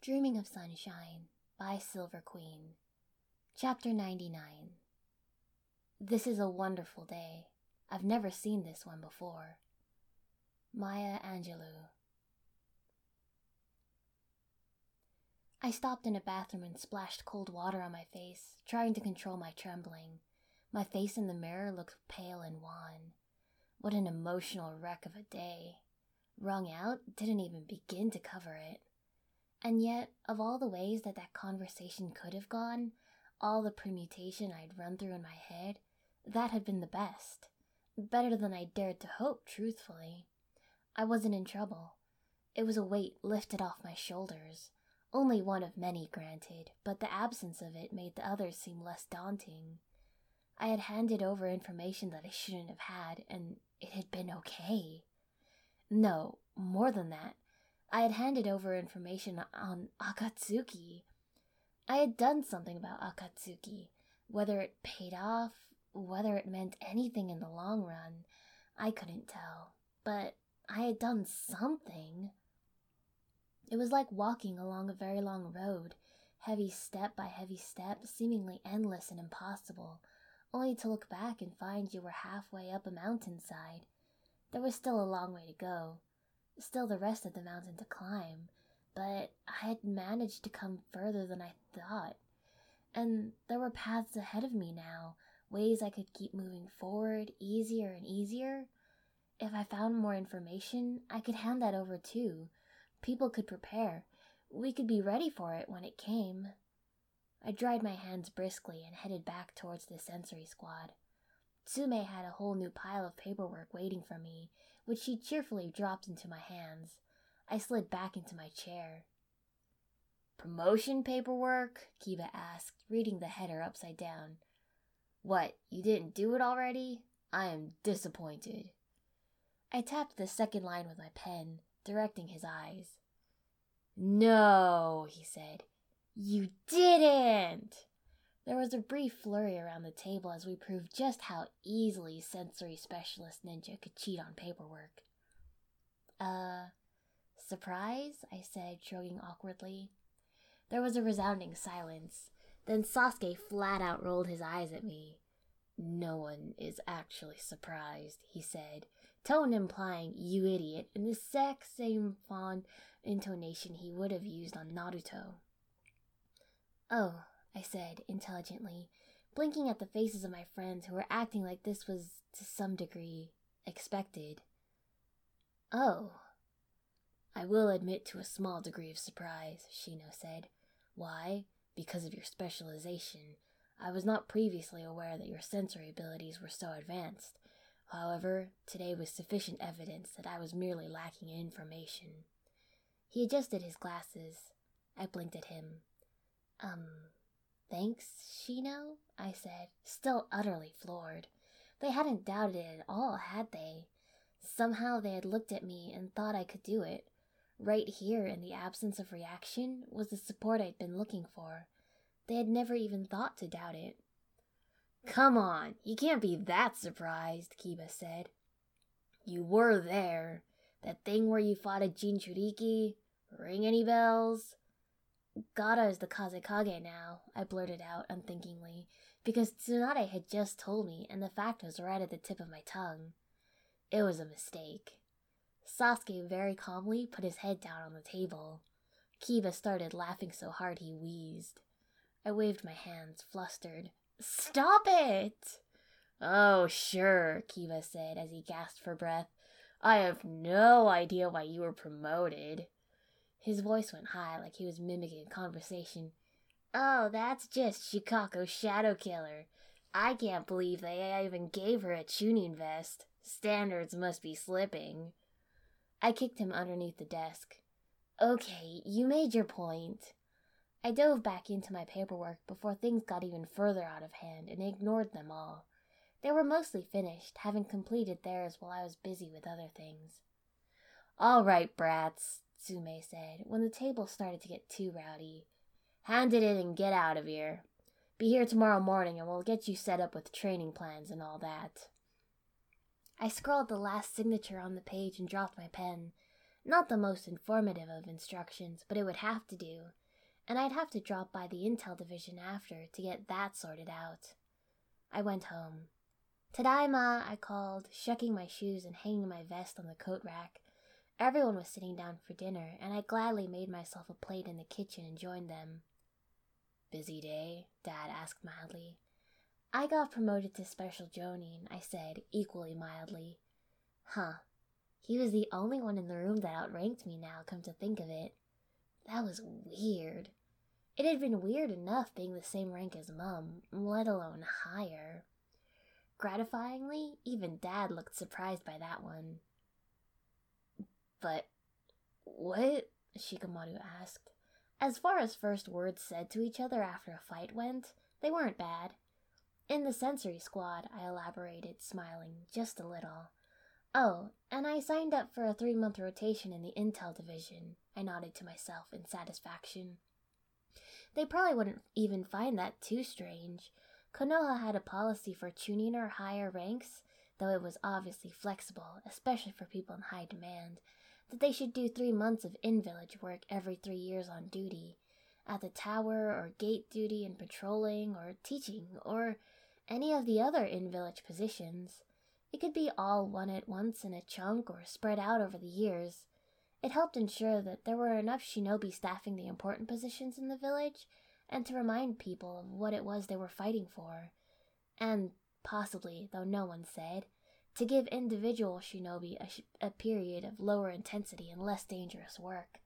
Dreaming of Sunshine by Silver Queen. Chapter 99. This is a wonderful day. I've never seen this one before. Maya Angelou. I stopped in a bathroom and splashed cold water on my face, trying to control my trembling. My face in the mirror looked pale and wan. What an emotional wreck of a day. Wrung out didn't even begin to cover it. And yet, of all the ways that that conversation could have gone, all the permutation I'd run through in my head, that had been the best. Better than I dared to hope, truthfully. I wasn't in trouble. It was a weight lifted off my shoulders. Only one of many, granted, but the absence of it made the others seem less daunting. I had handed over information that I shouldn't have had, and it had been okay. No, more than that. I had handed over information on Akatsuki. I had done something about Akatsuki. Whether it paid off, whether it meant anything in the long run, I couldn't tell. But I had done something. It was like walking along a very long road, heavy step by heavy step, seemingly endless and impossible, only to look back and find you were halfway up a mountainside. There was still a long way to go, still the rest of the mountain to climb, but I had managed to come further than I thought. And there were paths ahead of me now, ways I could keep moving forward easier and easier. If I found more information, I could hand that over too. People could prepare. We could be ready for it when it came. I dried my hands briskly and headed back towards the sensory squad. Tsume had a whole new pile of paperwork waiting for me, which she cheerfully dropped into my hands. I slid back into my chair. Promotion paperwork? Kiba asked, reading the header upside down. What, you didn't do it already? I am disappointed. I tapped the second line with my pen, directing his eyes. No, he said. You didn't! There was a brief flurry around the table as we proved just how easily sensory specialist ninja could cheat on paperwork. Uh, surprise? I said, shrugging awkwardly. There was a resounding silence. Then Sasuke flat out rolled his eyes at me. No one is actually surprised, he said, tone implying you idiot in the exact same fond intonation he would have used on Naruto. Oh, I said intelligently, blinking at the faces of my friends who were acting like this was, to some degree, expected. Oh. I will admit to a small degree of surprise, Shino said. Why? Because of your specialization. I was not previously aware that your sensory abilities were so advanced. However, today was sufficient evidence that I was merely lacking in information. He adjusted his glasses. I blinked at him. Um, Thanks, Shino, I said, still utterly floored. They hadn't doubted it at all, had they? Somehow they had looked at me and thought I could do it. Right here, in the absence of reaction, was the support I'd been looking for. They had never even thought to doubt it. Come on, you can't be that surprised, Kiba said. You were there. That thing where you fought a Jinchuriki? Ring any bells? Gaara is the Kazekage now, I blurted out unthinkingly, because Tsunade had just told me and the fact was right at the tip of my tongue. It was a mistake. Sasuke very calmly put his head down on the table. Kiba started laughing so hard he wheezed. I waved my hands, flustered. Stop it! Oh, sure, Kiba said as he gasped for breath. I have no idea why you were promoted. His voice went high like he was mimicking a conversation. Oh, that's just Shikako's Shadow Killer. I can't believe they even gave her a Chunin vest. Standards must be slipping. I kicked him underneath the desk. Okay, you made your point. I dove back into my paperwork before things got even further out of hand and ignored them all. They were mostly finished, having completed theirs while I was busy with other things. All right, brats, Tsume said, when the table started to get too rowdy. Hand it in and get out of here. Be here tomorrow morning and we'll get you set up with training plans and all that. I scrawled the last signature on the page and dropped my pen. Not the most informative of instructions, but it would have to do, and I'd have to drop by the Intel division after to get that sorted out. I went home. Tadaima, I called, shucking my shoes and hanging my vest on the coat rack. Everyone was sitting down for dinner, and I gladly made myself a plate in the kitchen and joined them. Busy day? Dad asked mildly. I got promoted to Special Jonin, I said, equally mildly. Huh. He was the only one in the room that outranked me now, come to think of it. That was weird. It had been weird enough being the same rank as Mum, let alone higher. Gratifyingly, even Dad looked surprised by that one. But what? Shikamaru asked. As far as first words said to each other after a fight went, they weren't bad. In the sensory squad, I elaborated, smiling just a little. Oh, and I signed up for a three month rotation in the Intel division. I nodded to myself in satisfaction. They probably wouldn't even find that too strange. Konoha had a policy for chunin or higher ranks, though it was obviously flexible, especially for people in high demand, that they should do three months of in village work every three years on duty, at the tower or gate duty and patrolling or teaching or any of the other in village positions. It could be all one at once in a chunk or spread out over the years. It helped ensure that there were enough shinobi staffing the important positions in the village and to remind people of what it was they were fighting for. And possibly, though no one said, to give individual shinobi a, sh- a period of lower intensity and less dangerous work.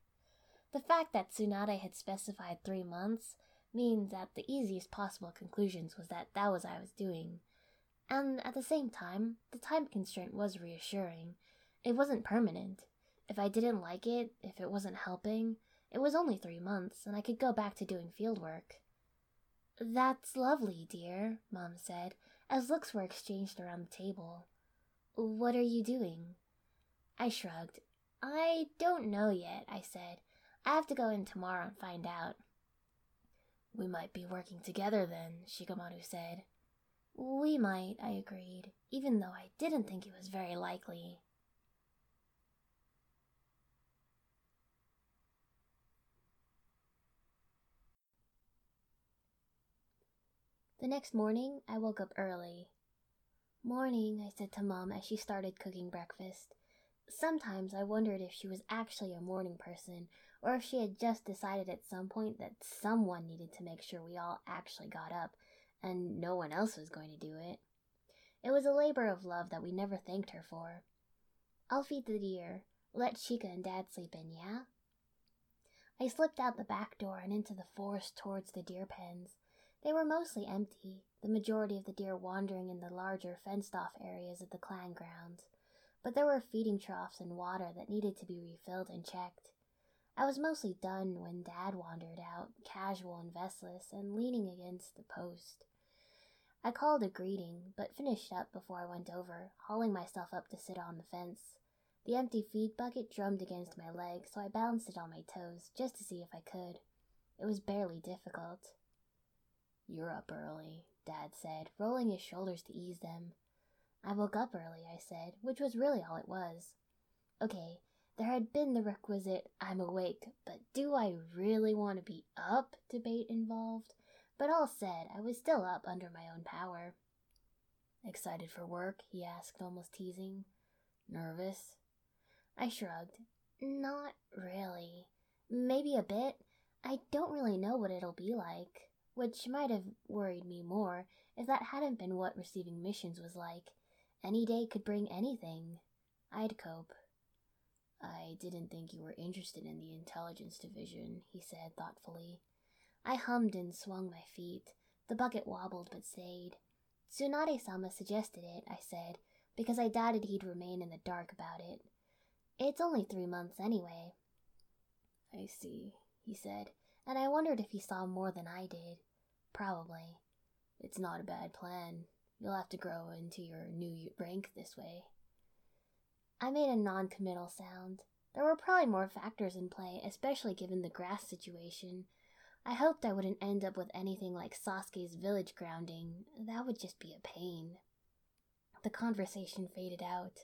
The fact that Tsunade had specified three months means that the easiest possible conclusions was that that was I was doing. And at the same time, the time constraint was reassuring. It wasn't permanent. If I didn't like it, if it wasn't helping, it was only three months, and I could go back to doing field work. That's lovely, dear, Mom said, as looks were exchanged around the table. What are you doing? I shrugged. I don't know yet, I said. I have to go in tomorrow and find out. We might be working together then, Shikamaru said. We might, I agreed, even though I didn't think it was very likely. The next morning, I woke up early. Morning, I said to Mom as she started cooking breakfast. Sometimes I wondered if she was actually a morning person, or if she had just decided at some point that someone needed to make sure we all actually got up, and no one else was going to do it. It was a labor of love that we never thanked her for. I'll feed the deer. Let Shika and Dad sleep in, yeah? I slipped out the back door and into the forest towards the deer pens. They were mostly empty, the majority of the deer wandering in the larger fenced off areas of the clan grounds, but there were feeding troughs and water that needed to be refilled and checked. I was mostly done when Dad wandered out, casual and vestless, and leaning against the post. I called a greeting, but finished up before I went over, hauling myself up to sit on the fence. The empty feed bucket drummed against my leg, so I balanced it on my toes just to see if I could. It was barely difficult. You're up early, Dad said, rolling his shoulders to ease them. I woke up early, I said, which was really all it was. Okay, there had been the requisite I'm awake, but do I really want to be up debate involved? But all said, I was still up under my own power. Excited for work? he asked, almost teasing. Nervous? I shrugged. Not really. Maybe a bit. I don't really know what it'll be like which might have worried me more if that hadn't been what receiving missions was like. Any day could bring anything. I'd cope. I didn't think you were interested in the intelligence division, he said thoughtfully. I hummed and swung my feet. The bucket wobbled but stayed. Tsunade sama suggested it, I said, because I doubted he'd remain in the dark about it. It's only three months anyway. I see, he said, and I wondered if he saw more than I did. Probably. It's not a bad plan. You'll have to grow into your new rank this way. I made a non committal sound. There were probably more factors in play, especially given the grass situation. I hoped I wouldn't end up with anything like Sasuke's village grounding. That would just be a pain. The conversation faded out.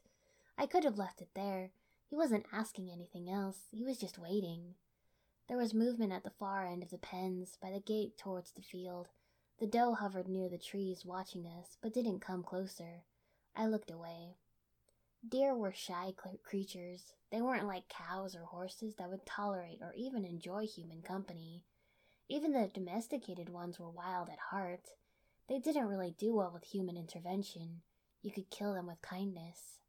I could have left it there. He wasn't asking anything else, he was just waiting. There was movement at the far end of the pens, by the gate towards the field. The doe hovered near the trees watching us, but didn't come closer. I looked away. Deer were shy creatures. They weren't like cows or horses that would tolerate or even enjoy human company. Even the domesticated ones were wild at heart. They didn't really do well with human intervention. You could kill them with kindness.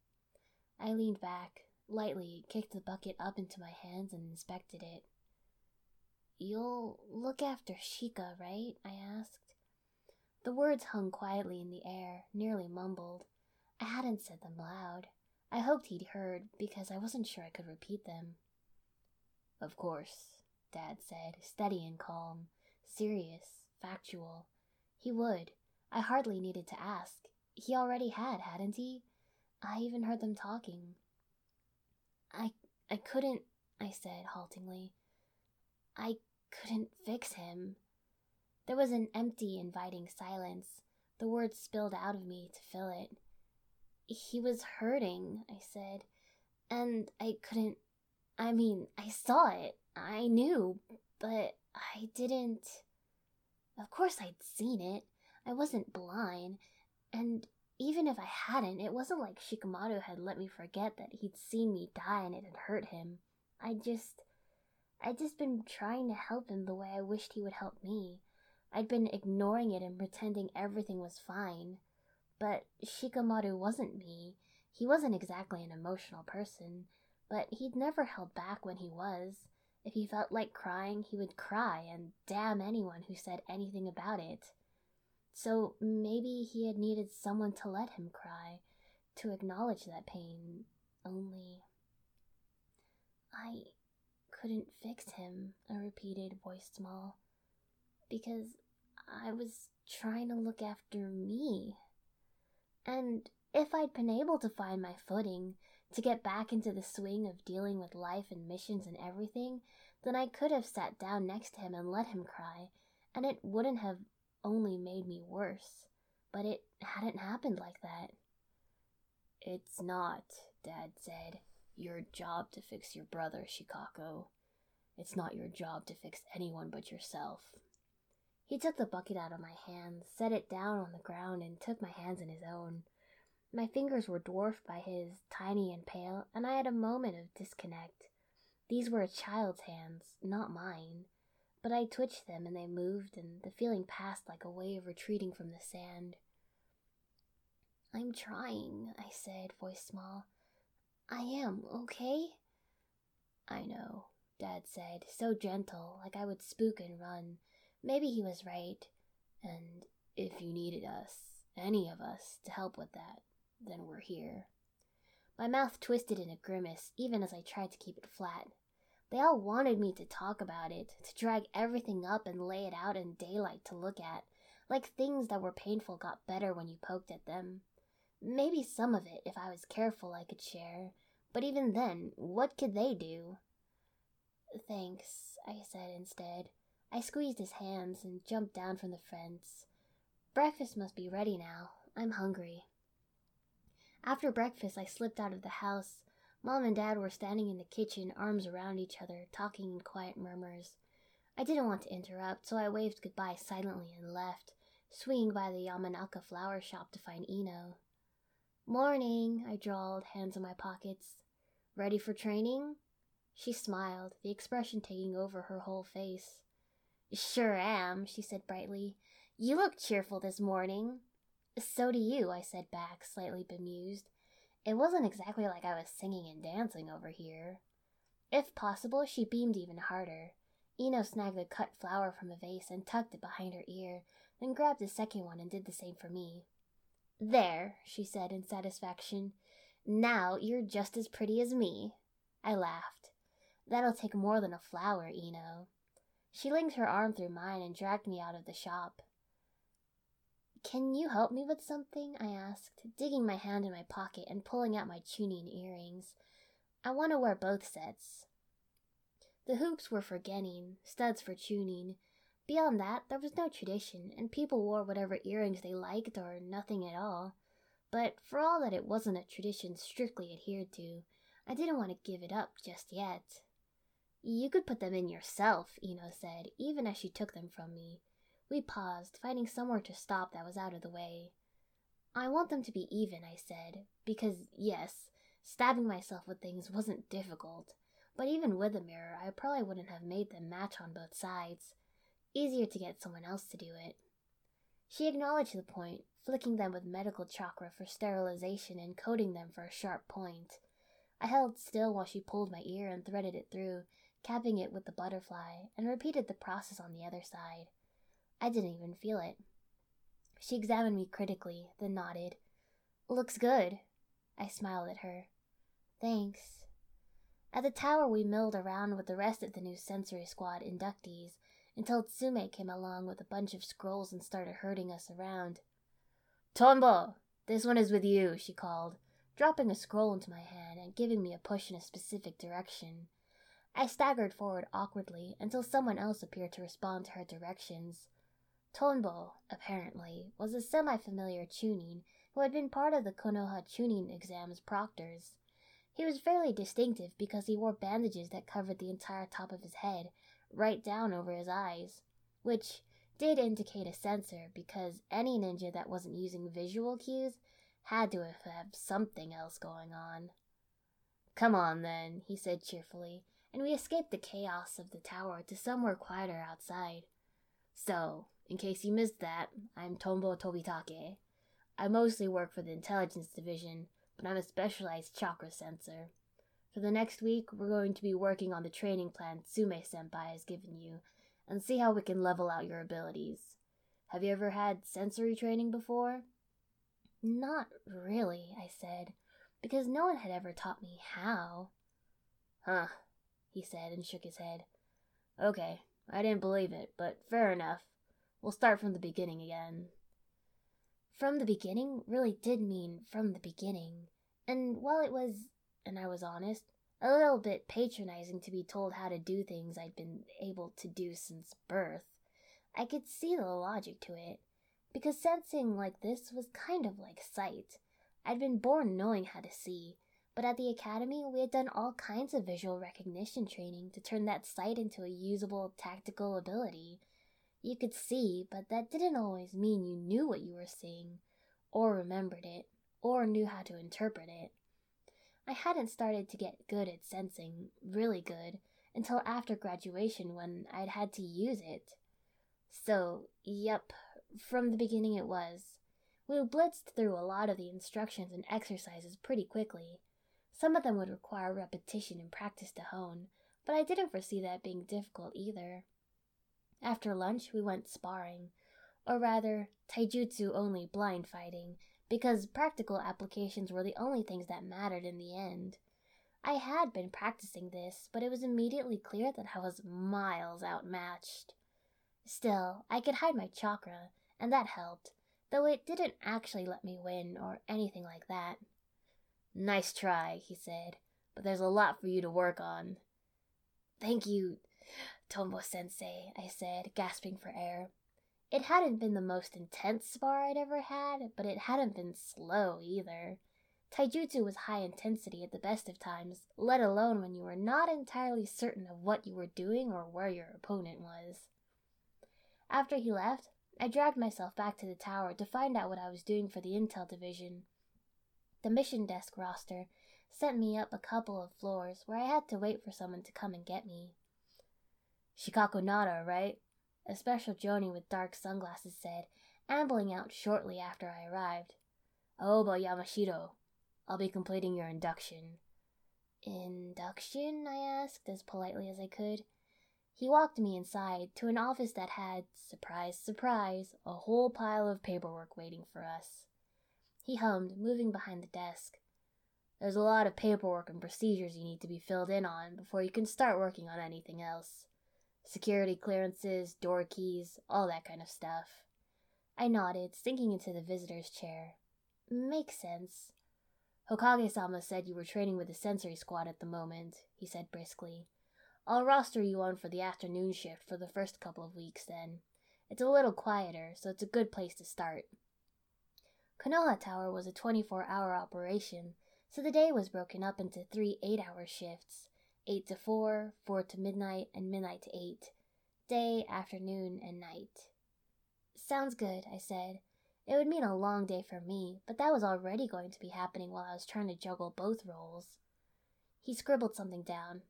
I leaned back, lightly kicked the bucket up into my hands, and inspected it. You'll look after Shika, right? I asked. The words hung quietly in the air, nearly mumbled. I hadn't said them loud. I hoped he'd heard because I wasn't sure I could repeat them. Of course, Dad said, steady and calm, serious, factual. He would. I hardly needed to ask. He already had, hadn't he? I even heard them talking. I I couldn't, I said haltingly. I couldn't fix him. There was an empty, inviting silence. The words spilled out of me to fill it. He was hurting, I said, and I couldn't. I mean, I saw it. I knew, but I didn't. Of course, I'd seen it. I wasn't blind, and even if I hadn't, it wasn't like Shikamaru had let me forget that he'd seen me die and it had hurt him. I just. I'd just been trying to help him the way I wished he would help me. I'd been ignoring it and pretending everything was fine. But Shikamaru wasn't me. He wasn't exactly an emotional person, but he'd never held back when he was. If he felt like crying, he would cry, and damn anyone who said anything about it. So maybe he had needed someone to let him cry, to acknowledge that pain, only. I couldn't fix him, I repeated, voice small, because I was trying to look after me. And if I'd been able to find my footing, to get back into the swing of dealing with life and missions and everything, then I could have sat down next to him and let him cry, and it wouldn't have only made me worse. But it hadn't happened like that. It's not, Dad said, your job to fix your brother, Shikako. It's not your job to fix anyone but yourself. He took the bucket out of my hands, set it down on the ground, and took my hands in his own. My fingers were dwarfed by his, tiny and pale, and I had a moment of disconnect. These were a child's hands, not mine. But I twitched them and they moved, and the feeling passed like a wave retreating from the sand. I'm trying, I said, voice small. I am, okay? I know, Dad said, so gentle, like I would spook and run, Maybe he was right, and if you needed us, any of us, to help with that, then we're here. My mouth twisted in a grimace, even as I tried to keep it flat. They all wanted me to talk about it, to drag everything up and lay it out in daylight to look at, like things that were painful got better when you poked at them. Maybe some of it, if I was careful, I could share, but even then, what could they do? Thanks, I said instead. I squeezed his hands and jumped down from the fence. Breakfast must be ready now. I'm hungry. After breakfast, I slipped out of the house. Mom and Dad were standing in the kitchen, arms around each other, talking in quiet murmurs. I didn't want to interrupt, so I waved goodbye silently and left, swinging by the Yamanaka flower shop to find Ino. Morning, I drawled, hands in my pockets. Ready for training? She smiled, the expression taking over her whole face. Sure am, she said brightly. You look cheerful this morning. So do you, I said back, slightly bemused. It wasn't exactly like I was singing and dancing over here. If possible, she beamed even harder. Ino snagged a cut flower from a vase and tucked it behind her ear, then grabbed a second one and did the same for me. There, she said in satisfaction. Now you're just as pretty as me. I laughed. That'll take more than a flower, Ino. She linked her arm through mine and dragged me out of the shop. Can you help me with something? I asked, digging my hand in my pocket and pulling out my genin earrings. I want to wear both sets. The hoops were for genin, studs for chunin. Beyond that, there was no tradition, and people wore whatever earrings they liked or nothing at all. But for all that it wasn't a tradition strictly adhered to, I didn't want to give it up just yet. You could put them in yourself, Ino said, even as she took them from me. We paused, finding somewhere to stop that was out of the way. I want them to be even, I said, because, yes, stabbing myself with things wasn't difficult, but even with a mirror, I probably wouldn't have made them match on both sides. Easier to get someone else to do it. She acknowledged the point, flicking them with medical chakra for sterilization and coating them for a sharp point. I held still while she pulled my ear and threaded it through, capping it with the butterfly, and repeated the process on the other side. I didn't even feel it. She examined me critically, then nodded. Looks good. I smiled at her. Thanks. At the tower, we milled around with the rest of the new sensory squad inductees until Tsume came along with a bunch of scrolls and started herding us around. Tonbo, this one is with you, she called, dropping a scroll into my hand and giving me a push in a specific direction. I staggered forward awkwardly until someone else appeared to respond to her directions. Tonbo, apparently, was a semi familiar chunin who had been part of the Konoha Chunin exam's proctors. He was fairly distinctive because he wore bandages that covered the entire top of his head, right down over his eyes, which did indicate a sensor because any ninja that wasn't using visual cues had to have something else going on. Come on, then, he said cheerfully, and we escaped the chaos of the tower to somewhere quieter outside. So, in case you missed that, I'm Tonbo Tobitake. I mostly work for the intelligence division, but I'm a specialized chakra sensor. For the next week, we're going to be working on the training plan Tsume Senpai has given you and see how we can level out your abilities. Have you ever had sensory training before? Not really, I said, because no one had ever taught me how. Huh, he said and shook his head. Okay, I didn't believe it, but fair enough. We'll start from the beginning again. From the beginning really did mean from the beginning, and while it was, and I was honest, a little bit patronizing to be told how to do things I'd been able to do since birth. I could see the logic to it, because sensing like this was kind of like sight. I'd been born knowing how to see, but at the academy we had done all kinds of visual recognition training to turn that sight into a usable tactical ability. You could see, but that didn't always mean you knew what you were seeing, or remembered it, or knew how to interpret it. I hadn't started to get good at sensing, really good, until after graduation when I'd had to use it. So, yep, from the beginning it was. We blitzed through a lot of the instructions and exercises pretty quickly. Some of them would require repetition and practice to hone, but I didn't foresee that being difficult either. After lunch, we went sparring, or rather, taijutsu only blind fighting, because practical applications were the only things that mattered in the end. I had been practicing this, but it was immediately clear that I was miles outmatched. Still, I could hide my chakra, and that helped, though it didn't actually let me win or anything like that. Nice try, he said, but there's a lot for you to work on. Thank you, Tonbo sensei, I said, gasping for air. It hadn't been the most intense spar I'd ever had, but it hadn't been slow either. Taijutsu was high intensity at the best of times, let alone when you were not entirely certain of what you were doing or where your opponent was. After he left, I dragged myself back to the tower to find out what I was doing for the Intel Division. The mission desk roster sent me up a couple of floors where I had to wait for someone to come and get me. Shikako Nara, right? A special Jonin with dark sunglasses said, ambling out shortly after I arrived. Oh, Aoba Yamashiro, I'll be completing your induction. Induction? I asked, as politely as I could. He walked me inside to an office that had, surprise, surprise, a whole pile of paperwork waiting for us. He hummed, moving behind the desk. There's a lot of paperwork and procedures you need to be filled in on before you can start working on anything else security clearances, door keys, all that kind of stuff. I nodded, sinking into the visitor's chair. Makes sense. Hokage sama said you were training with the sensory squad at the moment, he said briskly. I'll roster you on for the afternoon shift for the first couple of weeks then. It's a little quieter, so it's a good place to start. Konoha Tower was a 24 hour operation, So the day was broken up into three eight hour shifts 8 to 4, 4 to midnight, and midnight to 8. Day, afternoon, and night. Sounds good, I said. It would mean a long day for me, but that was already going to be happening while I was trying to juggle both roles. He scribbled something down.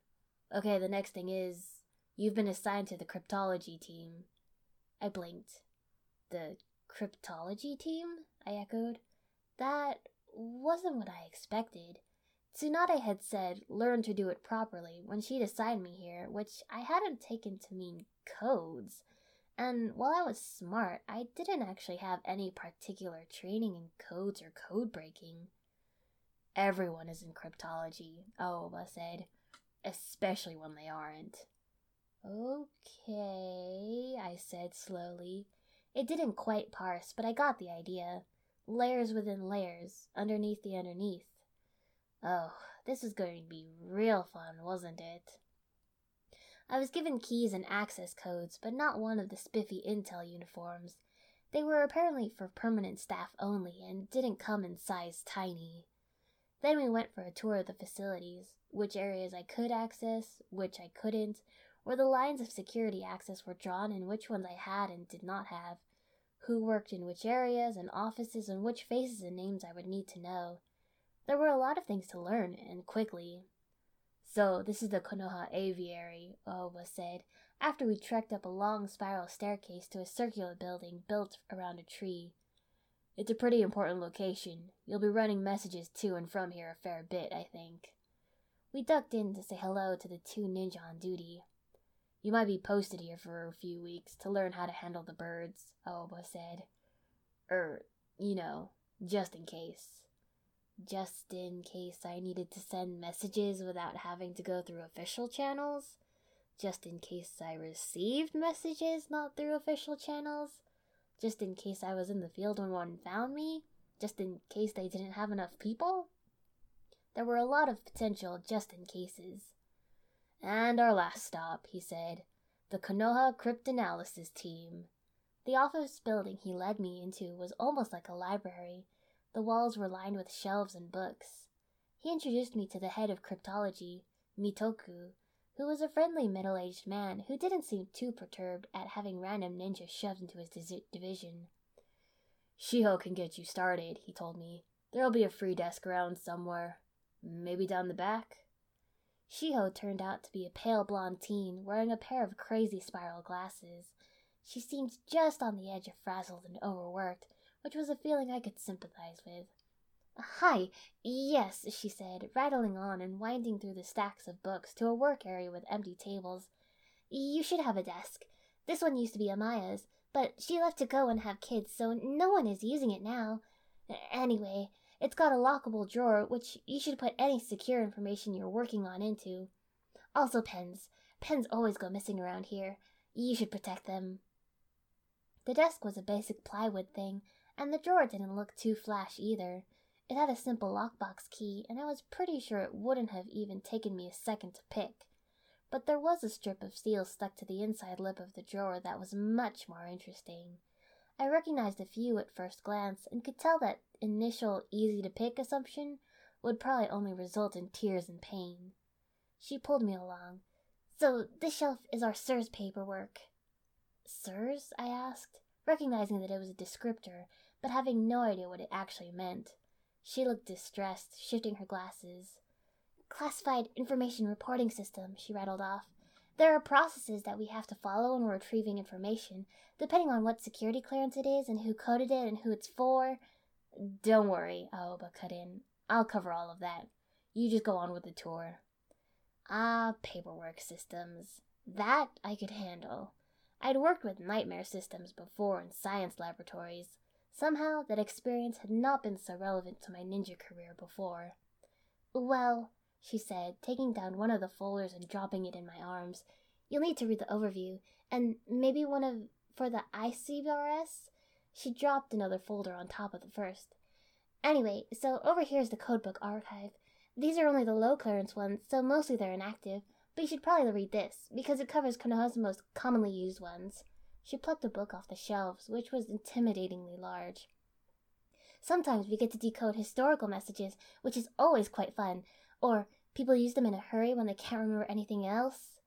Okay, the next thing is you've been assigned to the cryptology team. I blinked. The cryptology team? I echoed. That wasn't what I expected. Tsunade had said, learn to do it properly, when she'd assigned me here, which I hadn't taken to mean codes. And while I was smart, I didn't actually have any particular training in codes or code breaking. Everyone is in cryptology, Aoba said, especially when they aren't. Okay, I said slowly. It didn't quite parse, but I got the idea. Layers within layers, underneath the underneath. Oh, this was going to be real fun, wasn't it? I was given keys and access codes, but not one of the spiffy intel uniforms. They were apparently for permanent staff only and didn't come in size tiny. Then we went for a tour of the facilities, which areas I could access, which I couldn't, where the lines of security access were drawn and which ones I had and did not have, who worked in which areas and offices and which faces and names I would need to know. There were a lot of things to learn, and quickly. So, this is the Konoha Aviary, Aoba said, after we trekked up a long spiral staircase to a circular building built around a tree. It's a pretty important location. You'll be running messages to and from here a fair bit, I think. We ducked in to say hello to the two ninja on duty. You might be posted here for a few weeks to learn how to handle the birds, Aoba said. Er, you know, just in case just in case I needed to send messages without having to go through official channels, just in case I received messages not through official channels, just in case I was in the field when one found me, just in case they didn't have enough people. There were a lot of potential just in cases. And our last stop, he said, the Konoha Cryptanalysis Team. The office building he led me into was almost like a library the walls were lined with shelves and books. He introduced me to the head of cryptology, Mitoku, who was a friendly middle aged man who didn't seem too perturbed at having random ninjas shoved into his division. Shiho can get you started, he told me. There'll be a free desk around somewhere. Maybe down the back? Shiho turned out to be a pale blonde teen wearing a pair of crazy spiral glasses. She seemed just on the edge of frazzled and overworked, which was a feeling I could sympathize with. Hi, yes, she said, rattling on and winding through the stacks of books to a work area with empty tables. You should have a desk. This one used to be Amaya's, but she left to go and have kids, so no one is using it now. Anyway, it's got a lockable drawer, which you should put any secure information you're working on into. Also pens. Pens always go missing around here. You should protect them. The desk was a basic plywood thing, and the drawer didn't look too flash either. It had a simple lockbox key, and I was pretty sure it wouldn't have even taken me a second to pick. But there was a strip of steel stuck to the inside lip of the drawer that was much more interesting. I recognized a few at first glance and could tell that initial easy to pick assumption would probably only result in tears and pain. She pulled me along. So this shelf is our CIRS paperwork. CIRS? I asked, recognizing that it was a descriptor but having no idea what it actually meant. She looked distressed, shifting her glasses. Classified Information Reporting System, she rattled off. There are processes that we have to follow when we're retrieving information, depending on what security clearance it is and who coded it and who it's for. Don't worry, Aoba cut in. I'll cover all of that. You just go on with the tour. Ah, paperwork systems. That I could handle. I'd worked with nightmare systems before in science laboratories. Somehow, that experience had not been so relevant to my ninja career before. Well, she said, taking down one of the folders and dropping it in my arms, you'll need to read the overview, and maybe one of for the ICRS? She dropped another folder on top of the first. Anyway, so over here is the codebook archive. These are only the low clearance ones, so mostly they're inactive, but you should probably read this, because it covers Konoha's most commonly used ones. She plucked a book off the shelves, which was intimidatingly large. Sometimes we get to decode historical messages, which is always quite fun, or people use them in a hurry when they can't remember anything else.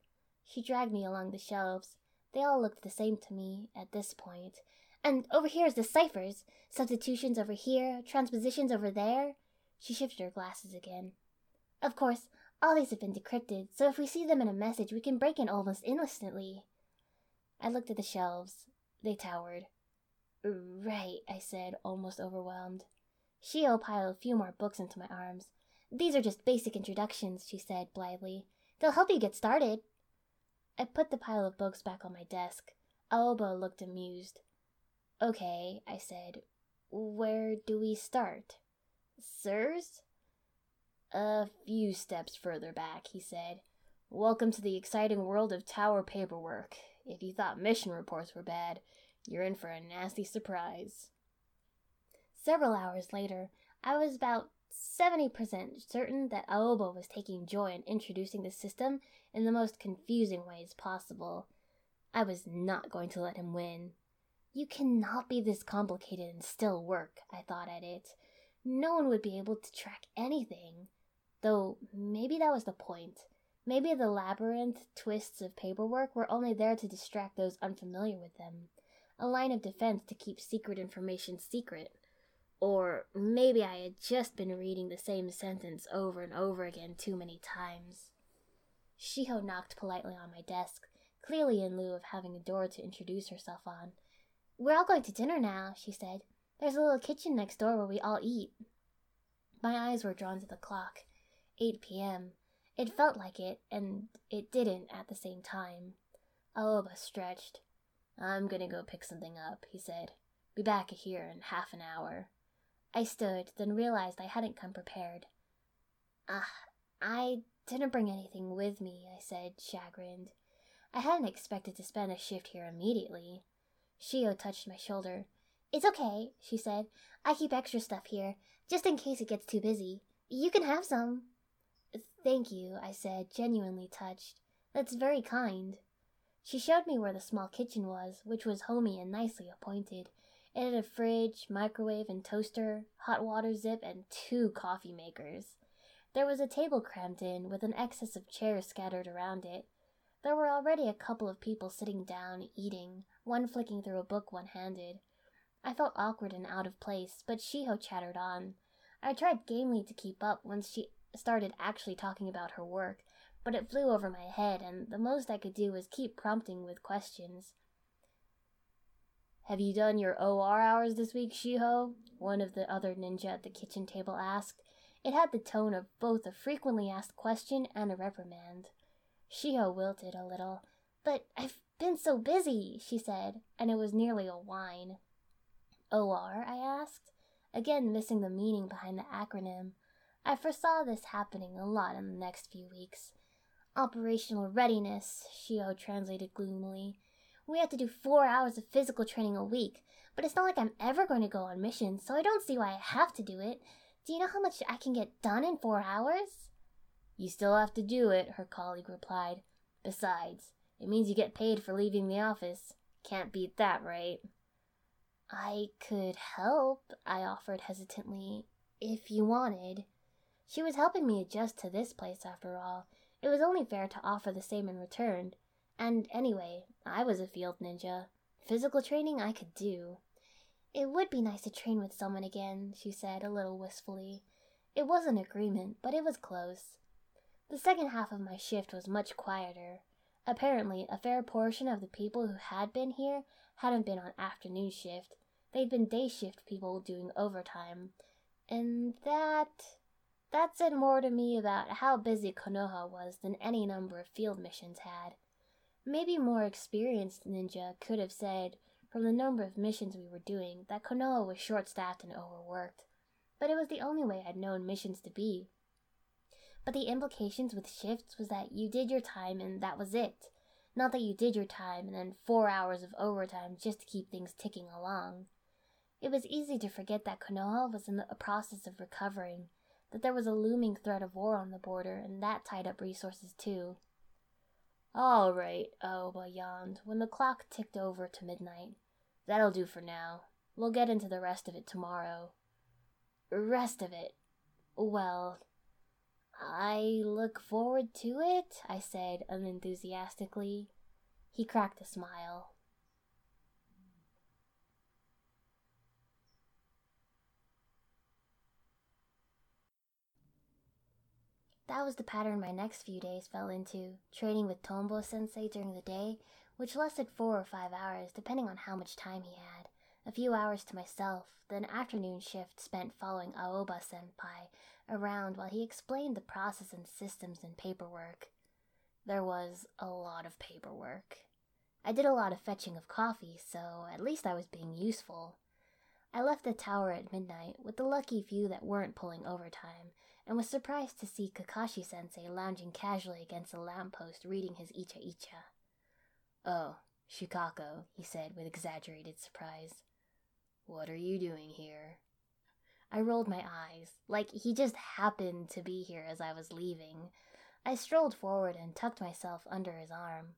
She dragged me along the shelves. They all looked the same to me at this point. And over here is the ciphers. Substitutions over here, transpositions over there. She shifted her glasses again. Of course, all these have been decrypted, so if we see them in a message, we can break in almost instantly. I looked at the shelves. They towered. Right, I said, almost overwhelmed. Shiho piled a few more books into my arms. These are just basic introductions, she said blithely. They'll help you get started. I put the pile of books back on my desk. Aoba looked amused. Okay, I said. Where do we start? CIRS? A few steps further back, he said. Welcome to the exciting world of tower paperwork. If you thought mission reports were bad, you're in for a nasty surprise. Several hours later, I was about 70% certain that Aoba was taking joy in introducing the system in the most confusing ways possible. I was not going to let him win. You cannot be this complicated and still work, I thought at it. No one would be able to track anything. Though maybe that was the point. Maybe the labyrinth twists of paperwork were only there to distract those unfamiliar with them. A line of defense to keep secret information secret. Or maybe I had just been reading the same sentence over and over again too many times. Shiho knocked politely on my desk, clearly in lieu of having a door to introduce herself on. We're all going to dinner now, she said. There's a little kitchen next door where we all eat. My eyes were drawn to the clock. 8 p.m. It felt like it, and it didn't at the same time. Aoba stretched. I'm gonna go pick something up, he said. Be back here in half an hour. I stood, then realized I hadn't come prepared. Ah, I didn't bring anything with me, I said, chagrined. I hadn't expected to spend a shift here immediately. Shiho touched my shoulder. It's okay, she said. I keep extra stuff here, just in case it gets too busy. You can have some. Thank you, I said, genuinely touched. That's very kind. She showed me where the small kitchen was, which was homey and nicely appointed. It had a fridge, microwave, and toaster, hot water zip, and two coffee makers. There was a table crammed in, with an excess of chairs scattered around it. There were already a couple of people sitting down, eating, one flicking through a book one handed. I felt awkward and out of place, but Shiho chattered on. I tried gamely to keep up once she started actually talking about her work, but it flew over my head, and the most I could do was keep prompting with questions. Have you done your OR hours this week, Shiho? One of the other ninja at the kitchen table asked. It had the tone of both a frequently asked question and a reprimand. Shiho wilted a little. But I've been so busy, she said, and it was nearly a whine. OR? I asked, again missing the meaning behind the acronym. I foresaw this happening a lot in the next few weeks. Operational readiness, Shiho translated gloomily. We have to do four hours of physical training a week, but it's not like I'm ever going to go on missions, so I don't see why I have to do it. Do you know how much I can get done in four hours? You still have to do it, her colleague replied. Besides, it means you get paid for leaving the office. Can't beat that, right? I could help, I offered hesitantly, if you wanted. She was helping me adjust to this place, after all. It was only fair to offer the same in return. And anyway, I was a field ninja. Physical training I could do. It would be nice to train with someone again, she said a little wistfully. It was an agreement, but it was close. The second half of my shift was much quieter. Apparently, a fair portion of the people who had been here hadn't been on afternoon shift. They'd been day shift people doing overtime. And that. That said more to me about how busy Konoha was than any number of field missions had. Maybe more experienced ninja could have said, from the number of missions we were doing, that Konoha was short staffed and overworked. But it was the only way I'd known missions to be. But the implications with shifts was that you did your time and that was it. Not that you did your time and then four hours of overtime just to keep things ticking along. It was easy to forget that Konoha was in the process of recovering, that there was a looming threat of war on the border, and that tied up resources too. All right, oh, Aoba yawned when the clock ticked over to midnight. That'll do for now. We'll get into the rest of it tomorrow. rest of it, well, I look forward to it, I said unenthusiastically. He cracked a smile. That was the pattern my next few days fell into, trading with Tonbo sensei during the day, which lasted four or five hours, depending on how much time he had. A few hours to myself, then afternoon shift spent following Aoba senpai around while he explained the process and systems and paperwork. There was a lot of paperwork. I did a lot of fetching of coffee, so at least I was being useful. I left the tower at midnight with the lucky few that weren't pulling overtime and was surprised to see Kakashi sensei lounging casually against a lamppost reading his Icha Icha. Oh, Shikako, he said with exaggerated surprise. What are you doing here? I rolled my eyes, like he just happened to be here as I was leaving. I strolled forward and tucked myself under his arm.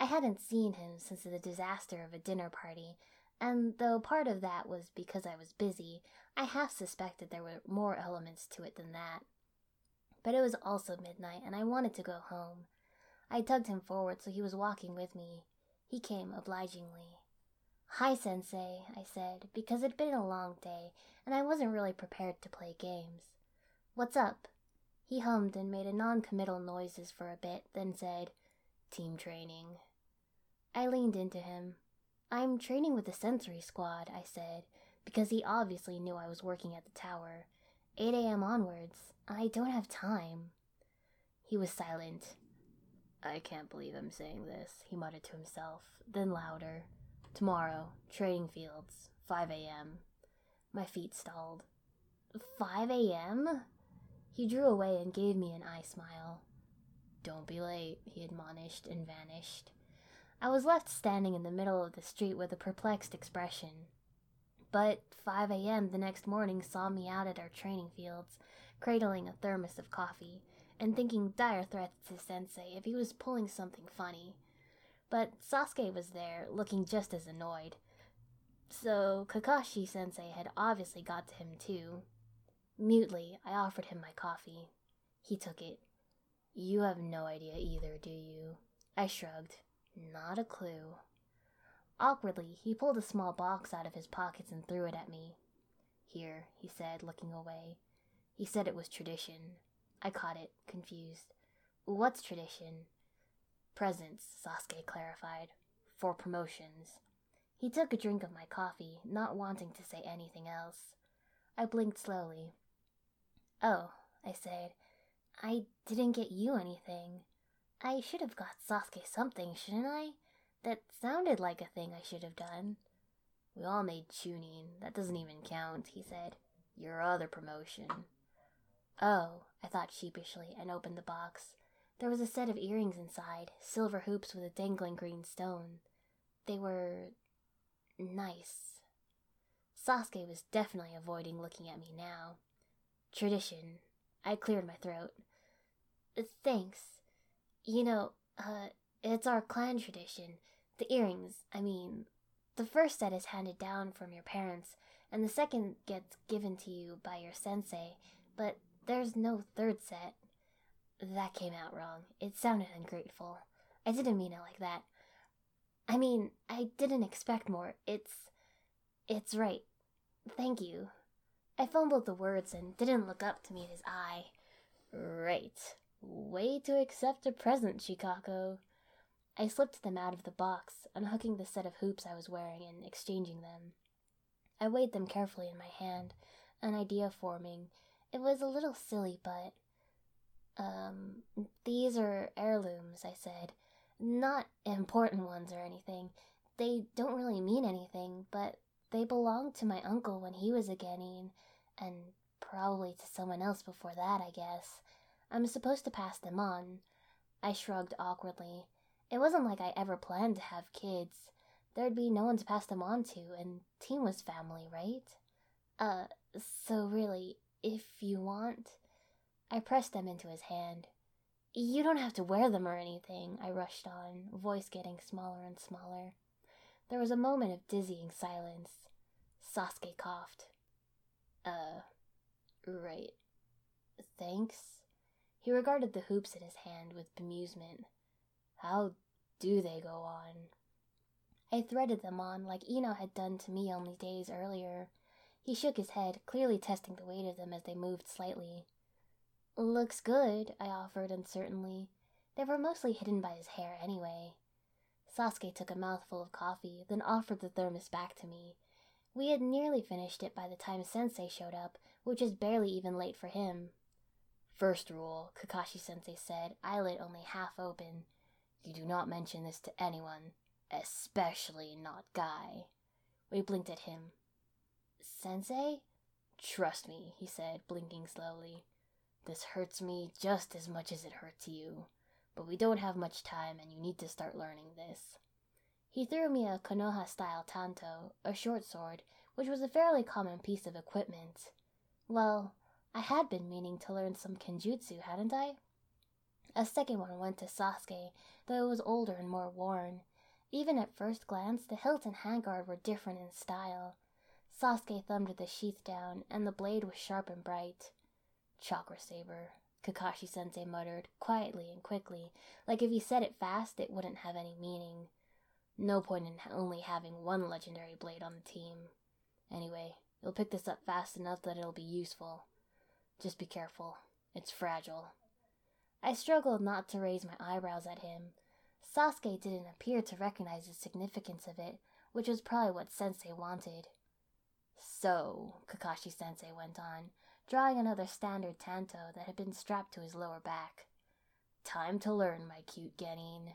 I hadn't seen him since the disaster of a dinner party, and though part of that was because I was busy, I half suspected there were more elements to it than that. But it was also midnight, and I wanted to go home. I tugged him forward so he was walking with me. He came obligingly. Hi, Sensei, I said, because it'd been a long day, and I wasn't really prepared to play games. What's up? He hummed and made non committal noises for a bit, then said, Team training. I leaned into him. I'm training with the sensory squad, I said, because he obviously knew I was working at the tower. 8 a.m. onwards. I don't have time. He was silent. I can't believe I'm saying this, he muttered to himself, then louder. Tomorrow, trading fields, 5 a.m. My feet stalled. 5 a.m.? He drew away and gave me an eye smile. Don't be late, he admonished and vanished. I was left standing in the middle of the street with a perplexed expression. But 5 a.m. the next morning saw me out at our training fields, cradling a thermos of coffee, and thinking dire threats to Sensei if he was pulling something funny. But Sasuke was there, looking just as annoyed. So Kakashi sensei had obviously got to him too. Mutely, I offered him my coffee. He took it. You have no idea either, do you? I shrugged. Not a clue. Awkwardly, he pulled a small box out of his pockets and threw it at me. Here, he said, looking away. He said it was tradition. I caught it, confused. What's tradition? Presents, Sasuke clarified. For promotions. He took a drink of my coffee, not wanting to say anything else. I blinked slowly. Oh, I said, I didn't get you anything. I should have got Sasuke something, shouldn't I? That sounded like a thing I should have done. We all made chunin. That doesn't even count, he said. Your other promotion. Oh, I thought sheepishly and opened the box. There was a set of earrings inside, silver hoops with a dangling green stone. They were nice. Sasuke was definitely avoiding looking at me now. Tradition. I cleared my throat. Thanks. You know, uh, it's our clan tradition. The earrings, I mean, the first set is handed down from your parents, and the second gets given to you by your sensei, but there's no third set. That came out wrong. It sounded ungrateful. I didn't mean it like that. I mean, I didn't expect more. It's. It's right. Thank you. I fumbled the words and didn't look up to meet his eye. Right. Way to accept a present, Shikako. I slipped them out of the box, unhooking the set of hoops I was wearing and exchanging them. I weighed them carefully in my hand, an idea forming. It was a little silly, but. Um, these are heirlooms, I said. Not important ones or anything. They don't really mean anything, but they belonged to my uncle when he was a Genin, and probably to someone else before that, I guess. I'm supposed to pass them on. I shrugged awkwardly. It wasn't like I ever planned to have kids. There'd be no one to pass them on to, and Team was family, right? Uh, so really, if you want. I pressed them into his hand. You don't have to wear them or anything, I rushed on, voice getting smaller and smaller. There was a moment of dizzying silence. Sasuke coughed. Uh, Right. Thanks. He regarded the hoops in his hand with bemusement. How do they go on? I threaded them on like Ino had done to me only days earlier. He shook his head, clearly testing the weight of them as they moved slightly. Looks good, I offered uncertainly. They were mostly hidden by his hair anyway. Sasuke took a mouthful of coffee, then offered the thermos back to me. We had nearly finished it by the time Sensei showed up, which is barely even late for him. First rule, Kakashi Sensei said, eyelid only half open. You do not mention this to anyone, especially not Guy. We blinked at him. Sensei? Trust me, he said, blinking slowly. This hurts me just as much as it hurts you, but we don't have much time and you need to start learning this. He threw me a Konoha style tanto, a short sword, which was a fairly common piece of equipment. Well, I had been meaning to learn some kenjutsu, hadn't I? A second one went to Sasuke, though it was older and more worn. Even at first glance, the hilt and handguard were different in style. Sasuke thumbed the sheath down, and the blade was sharp and bright. Chakra saber, Kakashi sensei muttered, quietly and quickly, like if he said it fast, it wouldn't have any meaning. No point in only having one legendary blade on the team. Anyway, you'll pick this up fast enough that it'll be useful. Just be careful. It's fragile. I struggled not to raise my eyebrows at him. Sasuke didn't appear to recognize the significance of it, which was probably what Sensei wanted. So, Kakashi Sensei went on, drawing another standard tanto that had been strapped to his lower back. Time to learn, my cute Genin.